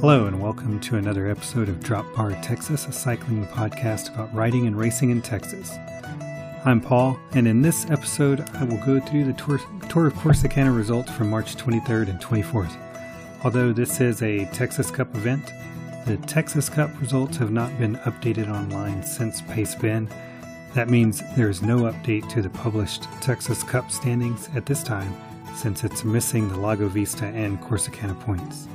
Hello, and welcome to another episode of Drop Bar Texas, a cycling podcast about riding and racing in Texas. I'm Paul, and in this episode, I will go through the Tour, Tour of Corsicana results from March 23rd and 24th. Although this is a Texas Cup event, the Texas Cup results have not been updated online since Pace Bend. That means there is no update to the published Texas Cup standings at this time, since it's missing the Lago Vista and Corsicana points.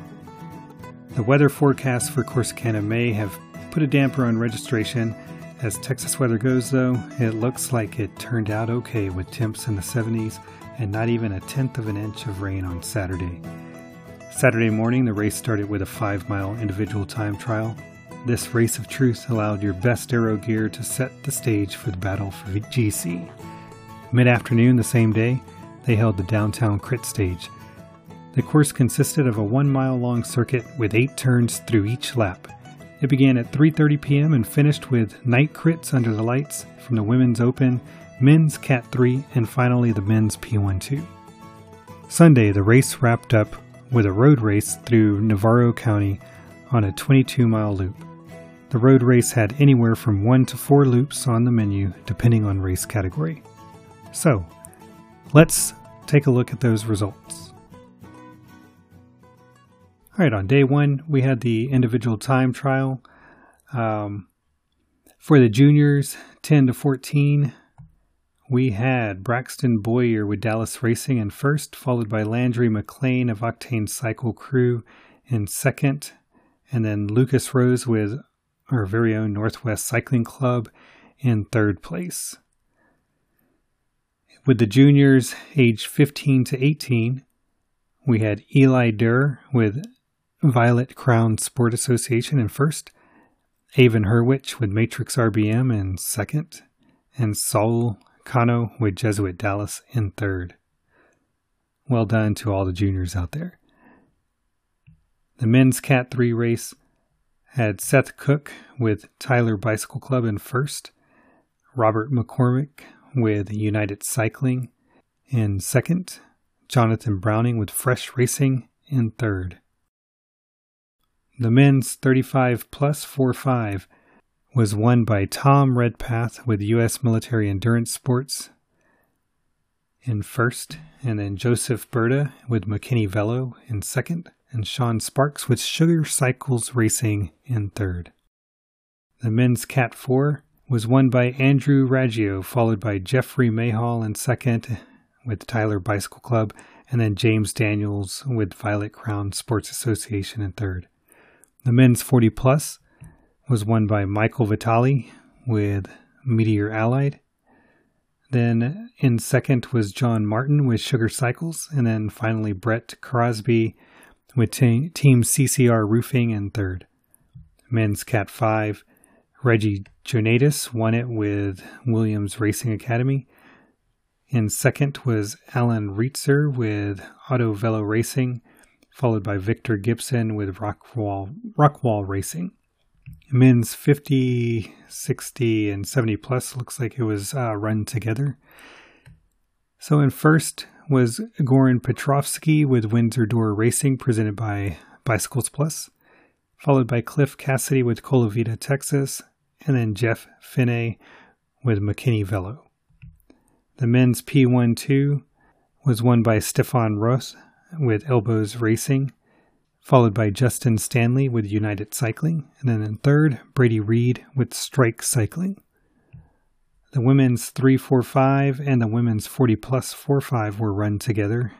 The weather forecast for Corsicana may have put a damper on registration. As Texas weather goes, though, it looks like it turned out okay with temps in the 70s and not even a tenth of an inch of rain on Saturday. Saturday morning, the race started with a five mile individual time trial. This race of truth allowed your best aero gear to set the stage for the battle for GC. Mid afternoon the same day, they held the downtown crit stage the course consisted of a 1 mile long circuit with 8 turns through each lap. It began at 3:30 p.m. and finished with night crits under the lights from the Women's Open, Men's Cat 3, and finally the Men's P12. Sunday, the race wrapped up with a road race through Navarro County on a 22 mile loop. The road race had anywhere from 1 to 4 loops on the menu depending on race category. So, let's take a look at those results. All right, on day one, we had the individual time trial. Um, for the juniors, 10 to 14, we had Braxton Boyer with Dallas Racing in first, followed by Landry McLean of Octane Cycle Crew in second, and then Lucas Rose with our very own Northwest Cycling Club in third place. With the juniors aged 15 to 18, we had Eli Durr with Violet Crown Sport Association in first, Avon Hurwitch with Matrix RBM in second, and Saul Cano with Jesuit Dallas in third. Well done to all the juniors out there. The men's Cat 3 race had Seth Cook with Tyler Bicycle Club in first, Robert McCormick with United Cycling in second, Jonathan Browning with Fresh Racing in third. The men's 35 plus 4-5 was won by Tom Redpath with U.S. Military Endurance Sports in first, and then Joseph Berta with McKinney Velo in second, and Sean Sparks with Sugar Cycles Racing in third. The men's Cat 4 was won by Andrew Raggio, followed by Jeffrey Mayhall in second with Tyler Bicycle Club, and then James Daniels with Violet Crown Sports Association in third. The men's 40 plus was won by Michael Vitali with Meteor Allied. Then in second was John Martin with Sugar Cycles, and then finally Brett Crosby with Team CCR Roofing in third. Men's Cat 5, Reggie Jonatus won it with Williams Racing Academy. In second was Alan Reitzer with Auto Velo Racing followed by Victor Gibson with Rockwall, Rockwall Racing. Men's 50, 60, and 70 plus looks like it was uh, run together. So in first was Goran Petrovsky with Windsor Door Racing, presented by Bicycles Plus, followed by Cliff Cassidy with Colavita, Texas, and then Jeff Finney with McKinney Velo. The men's P12 was won by Stefan Ross with Elbows Racing, followed by Justin Stanley with United Cycling, and then in third, Brady Reed with Strike Cycling. The women's 345 and the women's 40 plus 45 were run together.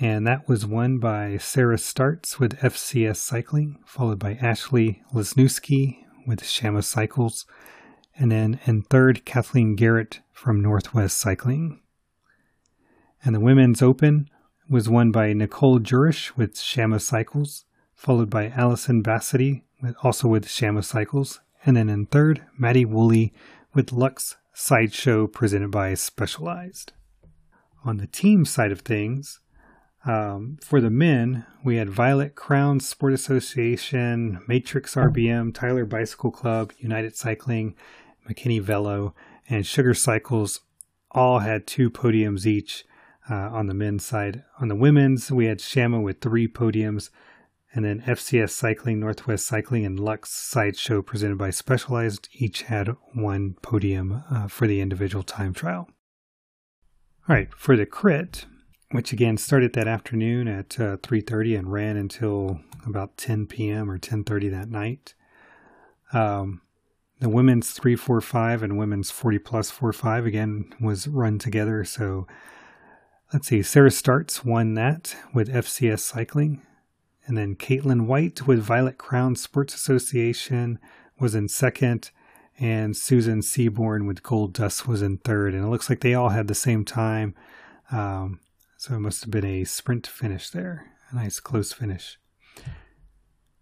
And that was won by Sarah Starts with FCS Cycling, followed by Ashley Lesnewski with Shama Cycles, and then in third, Kathleen Garrett from Northwest Cycling. And the women's open was won by Nicole Jurish with Shama Cycles, followed by Allison Bassity, also with Shama Cycles, and then in third, Maddie Woolley with Lux Sideshow presented by Specialized. On the team side of things, um, for the men, we had Violet Crown Sport Association, Matrix RBM, Tyler Bicycle Club, United Cycling, McKinney Velo, and Sugar Cycles all had two podiums each uh, on the men's side. On the women's, we had Shama with three podiums, and then FCS Cycling, Northwest Cycling, and Lux Sideshow presented by Specialized each had one podium uh, for the individual time trial. All right, for the crit, which again started that afternoon at uh, 3:30 and ran until about 10 p.m. or 10:30 that night. Um, the women's 345 and women's 40 plus 45 again was run together. So let's see, Sarah Starts won that with FCS Cycling. And then Caitlin White with Violet Crown Sports Association was in second. And Susan Seaborn with Gold Dust was in third. And it looks like they all had the same time. Um, so it must have been a sprint finish there. A nice close finish.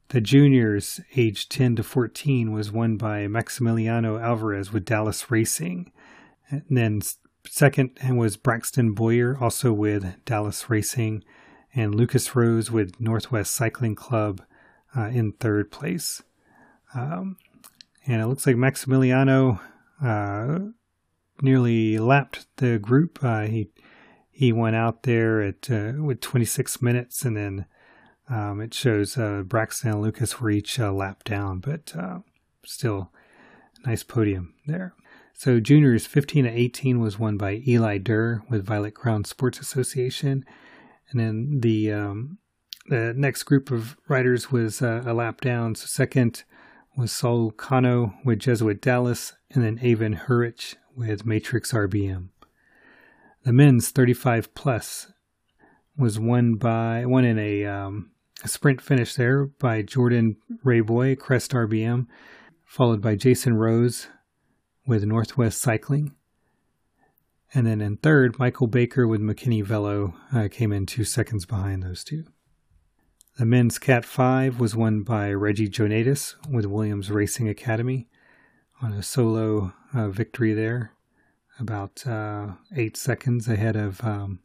The juniors, aged 10 to 14, was won by Maximiliano Alvarez with Dallas Racing. And then second was Braxton Boyer, also with Dallas Racing. And Lucas Rose with Northwest Cycling Club uh, in third place. Um, and it looks like Maximiliano uh, nearly lapped the group. Uh, he he went out there at uh, with 26 minutes, and then um, it shows uh, Braxton and Lucas were each uh, lap down, but uh, still nice podium there. So juniors 15 to 18 was won by Eli Durr with Violet Crown Sports Association, and then the um, the next group of riders was uh, a lap down. So second was Saul Cano with Jesuit Dallas, and then Avon Hurich with Matrix RBM. The men's 35 plus was won by won in a um, sprint finish there by Jordan Rayboy, Crest RBM, followed by Jason Rose with Northwest Cycling. And then in third, Michael Baker with McKinney Velo uh, came in two seconds behind those two. The men's Cat 5 was won by Reggie Jonatas with Williams Racing Academy on a solo uh, victory there, about uh, eight seconds ahead of um,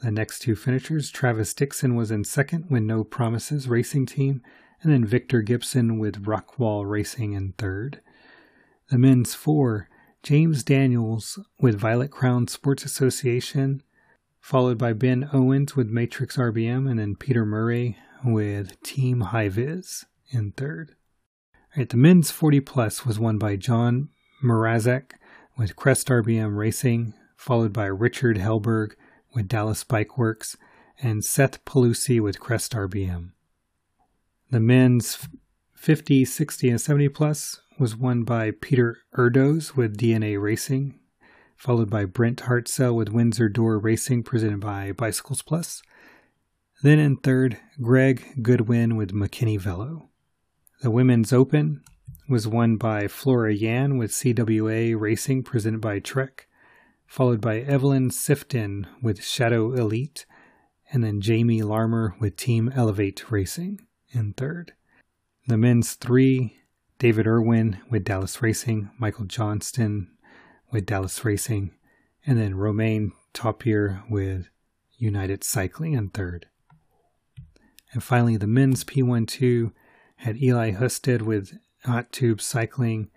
the next two finishers, Travis Dixon was in second with No Promises Racing Team, and then Victor Gibson with Rockwall Racing in third. The men's four, James Daniels with Violet Crown Sports Association, followed by Ben Owens with Matrix RBM, and then Peter Murray with Team High Viz in third. All right, the men's 40 plus was won by John Mrazek with Crest RBM Racing, followed by Richard Helberg with Dallas Bike Works, and Seth Pelusi with Crest RBM. The men's 50, 60, and 70 plus was won by Peter Erdos with DNA Racing, followed by Brent Hartzell with Windsor Door Racing presented by Bicycles Plus. Then in third, Greg Goodwin with McKinney Velo. The Women's Open was won by Flora Yan with CWA Racing presented by Trek followed by Evelyn Sifton with Shadow Elite, and then Jamie Larmer with Team Elevate Racing in third. The men's three, David Irwin with Dallas Racing, Michael Johnston with Dallas Racing, and then Romain Topier with United Cycling in third. And finally, the men's P12 had Eli Husted with Hot Tube Cycling,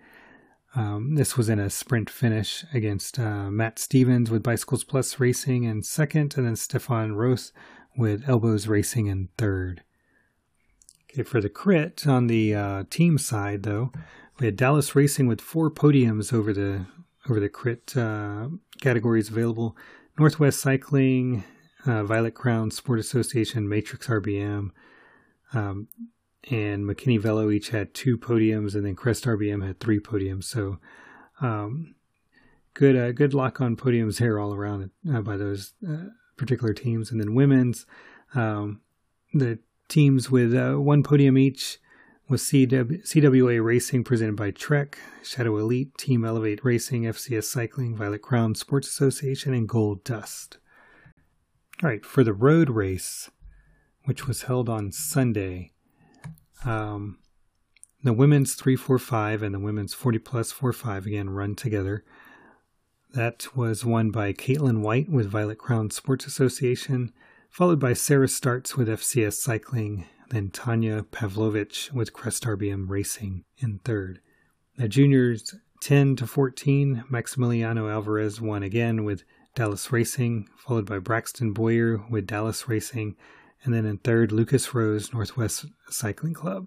um, this was in a sprint finish against uh, Matt Stevens with Bicycles Plus Racing in second, and then Stefan Roth with Elbows Racing in third. Okay, for the crit on the uh, team side, though, we had Dallas Racing with four podiums over the over the crit uh, categories available. Northwest Cycling, uh, Violet Crown Sport Association, Matrix RBM, um, and McKinney Velo each had two podiums, and then Crest RBM had three podiums. So, um, good uh, good lock on podiums here all around uh, by those uh, particular teams. And then women's, um, the teams with uh, one podium each was CW, CWA Racing presented by Trek, Shadow Elite, Team Elevate Racing, FCS Cycling, Violet Crown Sports Association, and Gold Dust. All right, for the road race, which was held on Sunday, um, the women's 345 and the women's 40 plus 45 again run together. That was won by Caitlin White with Violet Crown Sports Association, followed by Sarah Starts with FCS Cycling, then Tanya Pavlovich with Crest RBM Racing in third. The juniors 10 to 14, Maximiliano Alvarez won again with Dallas Racing, followed by Braxton Boyer with Dallas Racing, and then in third, Lucas Rose, Northwest Cycling Club.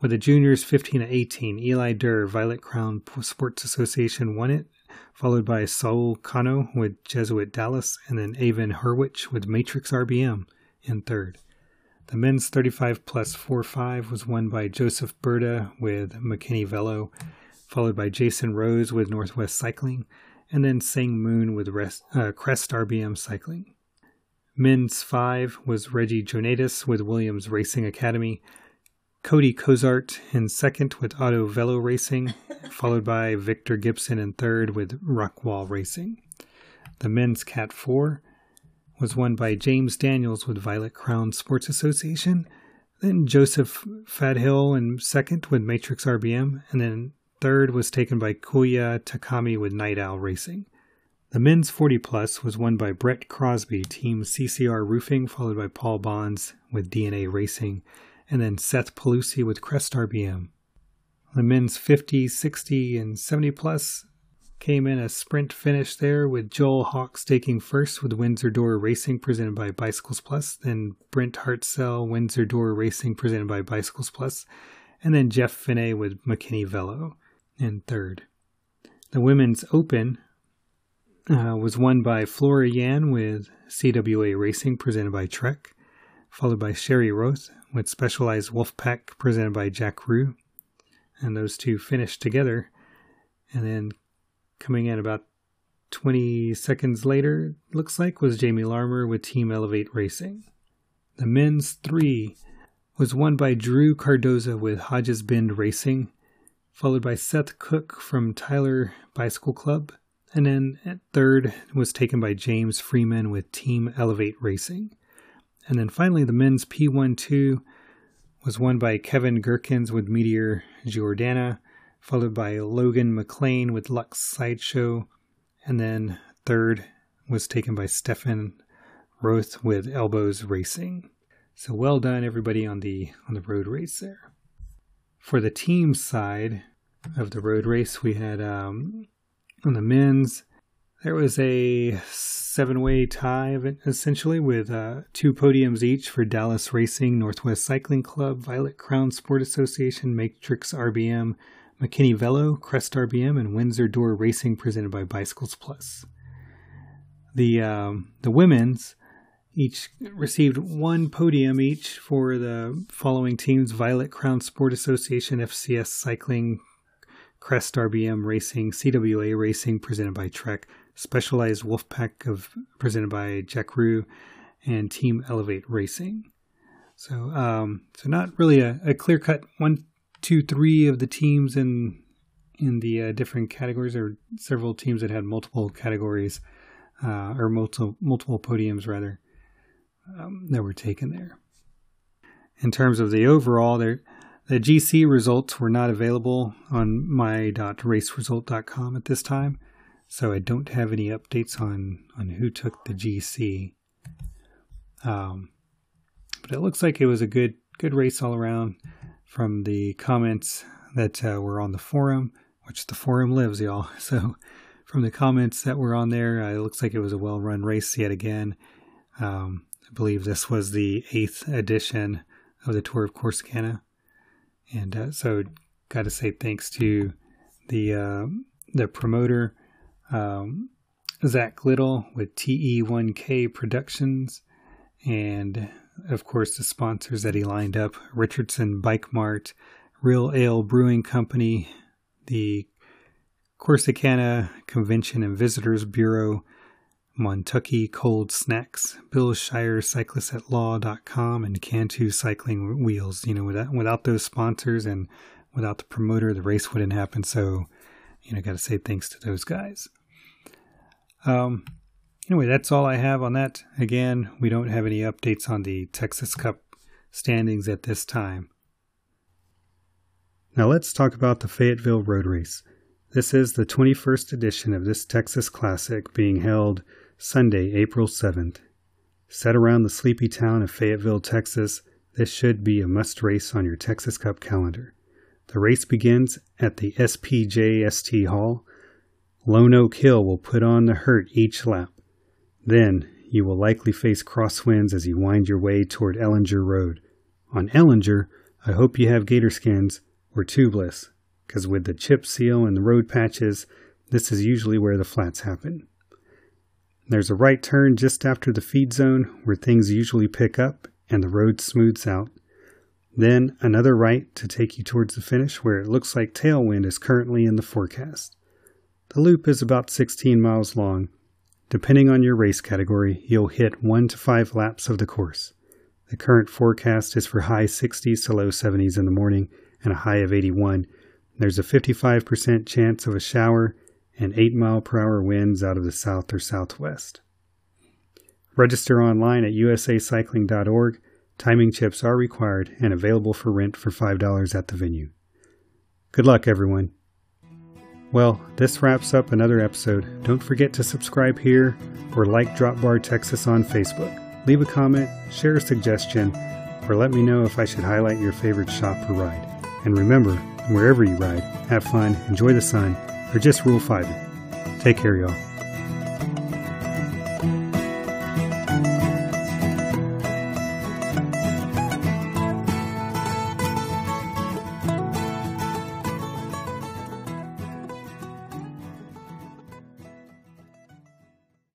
With the juniors 15 to 18, Eli Durr, Violet Crown Sports Association won it, followed by Saul Cano with Jesuit Dallas, and then Avon Hurwich with Matrix RBM in third. The men's 35 plus 4 5 was won by Joseph Berta with McKinney Velo, followed by Jason Rose with Northwest Cycling, and then Sang Moon with Rest, uh, Crest RBM Cycling. Men's 5 was Reggie Jonatas with Williams Racing Academy, Cody Cozart in second with Auto Velo Racing, followed by Victor Gibson in third with Rockwall Racing. The men's Cat 4 was won by James Daniels with Violet Crown Sports Association, then Joseph Fadhill in second with Matrix RBM, and then third was taken by Kuya Takami with Night Owl Racing. The men's 40 plus was won by Brett Crosby, Team CCR Roofing, followed by Paul Bonds with DNA Racing, and then Seth Pelusi with Crest RBM. The men's 50, 60, and 70 plus came in a sprint finish there with Joel Hawks taking first with Windsor Door Racing presented by Bicycles Plus, then Brent Hartzell, Windsor Door Racing presented by Bicycles Plus, and then Jeff Finney with McKinney Velo in third. The women's open uh, was won by Flora Yan with CWA Racing presented by Trek, followed by Sherry Roth with Specialized Wolfpack presented by Jack Rue. And those two finished together. And then coming in about 20 seconds later, looks like, was Jamie Larmer with Team Elevate Racing. The men's three was won by Drew Cardoza with Hodges Bend Racing, followed by Seth Cook from Tyler Bicycle Club, and then third was taken by James Freeman with Team Elevate Racing. And then finally, the men's P12 was won by Kevin Gherkins with Meteor Giordana, followed by Logan McLean with Lux Sideshow, and then third was taken by Stefan Roth with Elbows Racing. So well done, everybody, on the on the road race there. For the team side of the road race, we had um, on the men's there was a seven way tie, essentially, with uh, two podiums each for Dallas Racing, Northwest Cycling Club, Violet Crown Sport Association, Matrix RBM, McKinney Velo, Crest RBM, and Windsor Door Racing presented by Bicycles Plus. The, um, the women's each received one podium each for the following teams Violet Crown Sport Association, FCS Cycling, Crest RBM Racing, CWA Racing presented by Trek, Specialized Wolfpack of presented by Jack Rue and Team Elevate Racing. So, um, so not really a, a clear cut one, two, three of the teams in in the uh, different categories. Were several teams that had multiple categories uh, or multiple multiple podiums rather um, that were taken there. In terms of the overall, there the GC results were not available on my.raceresult.com at this time. So I don't have any updates on, on who took the GC. Um, but it looks like it was a good good race all around from the comments that uh, were on the forum, which the forum lives, y'all. So from the comments that were on there, uh, it looks like it was a well run race yet again. Um, I believe this was the eighth edition of the Tour of Corsicana. And uh, so, got to say thanks to the uh, the promoter um, Zach Little with TE1K Productions, and of course the sponsors that he lined up Richardson Bike Mart, Real Ale Brewing Company, the Corsicana Convention and Visitors Bureau, Montucky Cold Snacks, Bill Shire Cyclists at Law.com, and Cantu Cycling Wheels. You know, without, without those sponsors and without the promoter, the race wouldn't happen. So, you know, got to say thanks to those guys. Um, anyway, that's all I have on that. Again, we don't have any updates on the Texas Cup standings at this time. Now let's talk about the Fayetteville Road Race. This is the 21st edition of this Texas Classic being held Sunday, April 7th. Set around the sleepy town of Fayetteville, Texas, this should be a must race on your Texas Cup calendar. The race begins at the SPJST Hall Lone Oak Hill will put on the hurt each lap. Then you will likely face crosswinds as you wind your way toward Ellinger Road. On Ellinger, I hope you have gator skins or tubeless, because with the chip seal and the road patches, this is usually where the flats happen. There's a right turn just after the feed zone where things usually pick up and the road smooths out. Then another right to take you towards the finish where it looks like tailwind is currently in the forecast. The loop is about 16 miles long. Depending on your race category, you'll hit 1 to 5 laps of the course. The current forecast is for high 60s to low 70s in the morning and a high of 81. There's a 55% chance of a shower and 8 mile per hour winds out of the south or southwest. Register online at usacycling.org. Timing chips are required and available for rent for $5 at the venue. Good luck, everyone. Well, this wraps up another episode. Don't forget to subscribe here or like Drop Bar Texas on Facebook. Leave a comment, share a suggestion, or let me know if I should highlight your favorite shop or ride. And remember, wherever you ride, have fun, enjoy the sun, or just rule five. Take care, y'all.